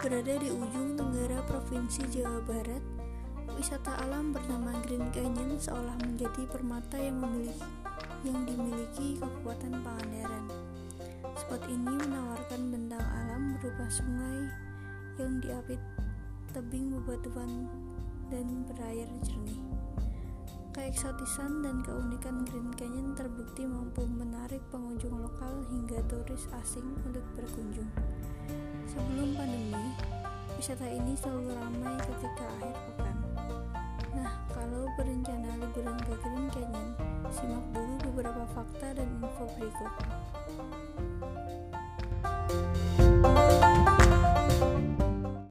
Berada di ujung tenggara Provinsi Jawa Barat, wisata alam bernama Green Canyon seolah menjadi permata yang memiliki yang dimiliki Kabupaten Pangandaran. Spot ini menawarkan bentang alam berupa sungai yang diapit tebing bebatuan dan berair jernih. Keeksotisan dan keunikan Green Canyon terbukti mampu menarik pengunjung lokal hingga turis asing untuk berkunjung. Wisata ini selalu ramai ketika akhir pekan. Nah, kalau berencana liburan ke Green Canyon, simak dulu beberapa fakta dan info berikut.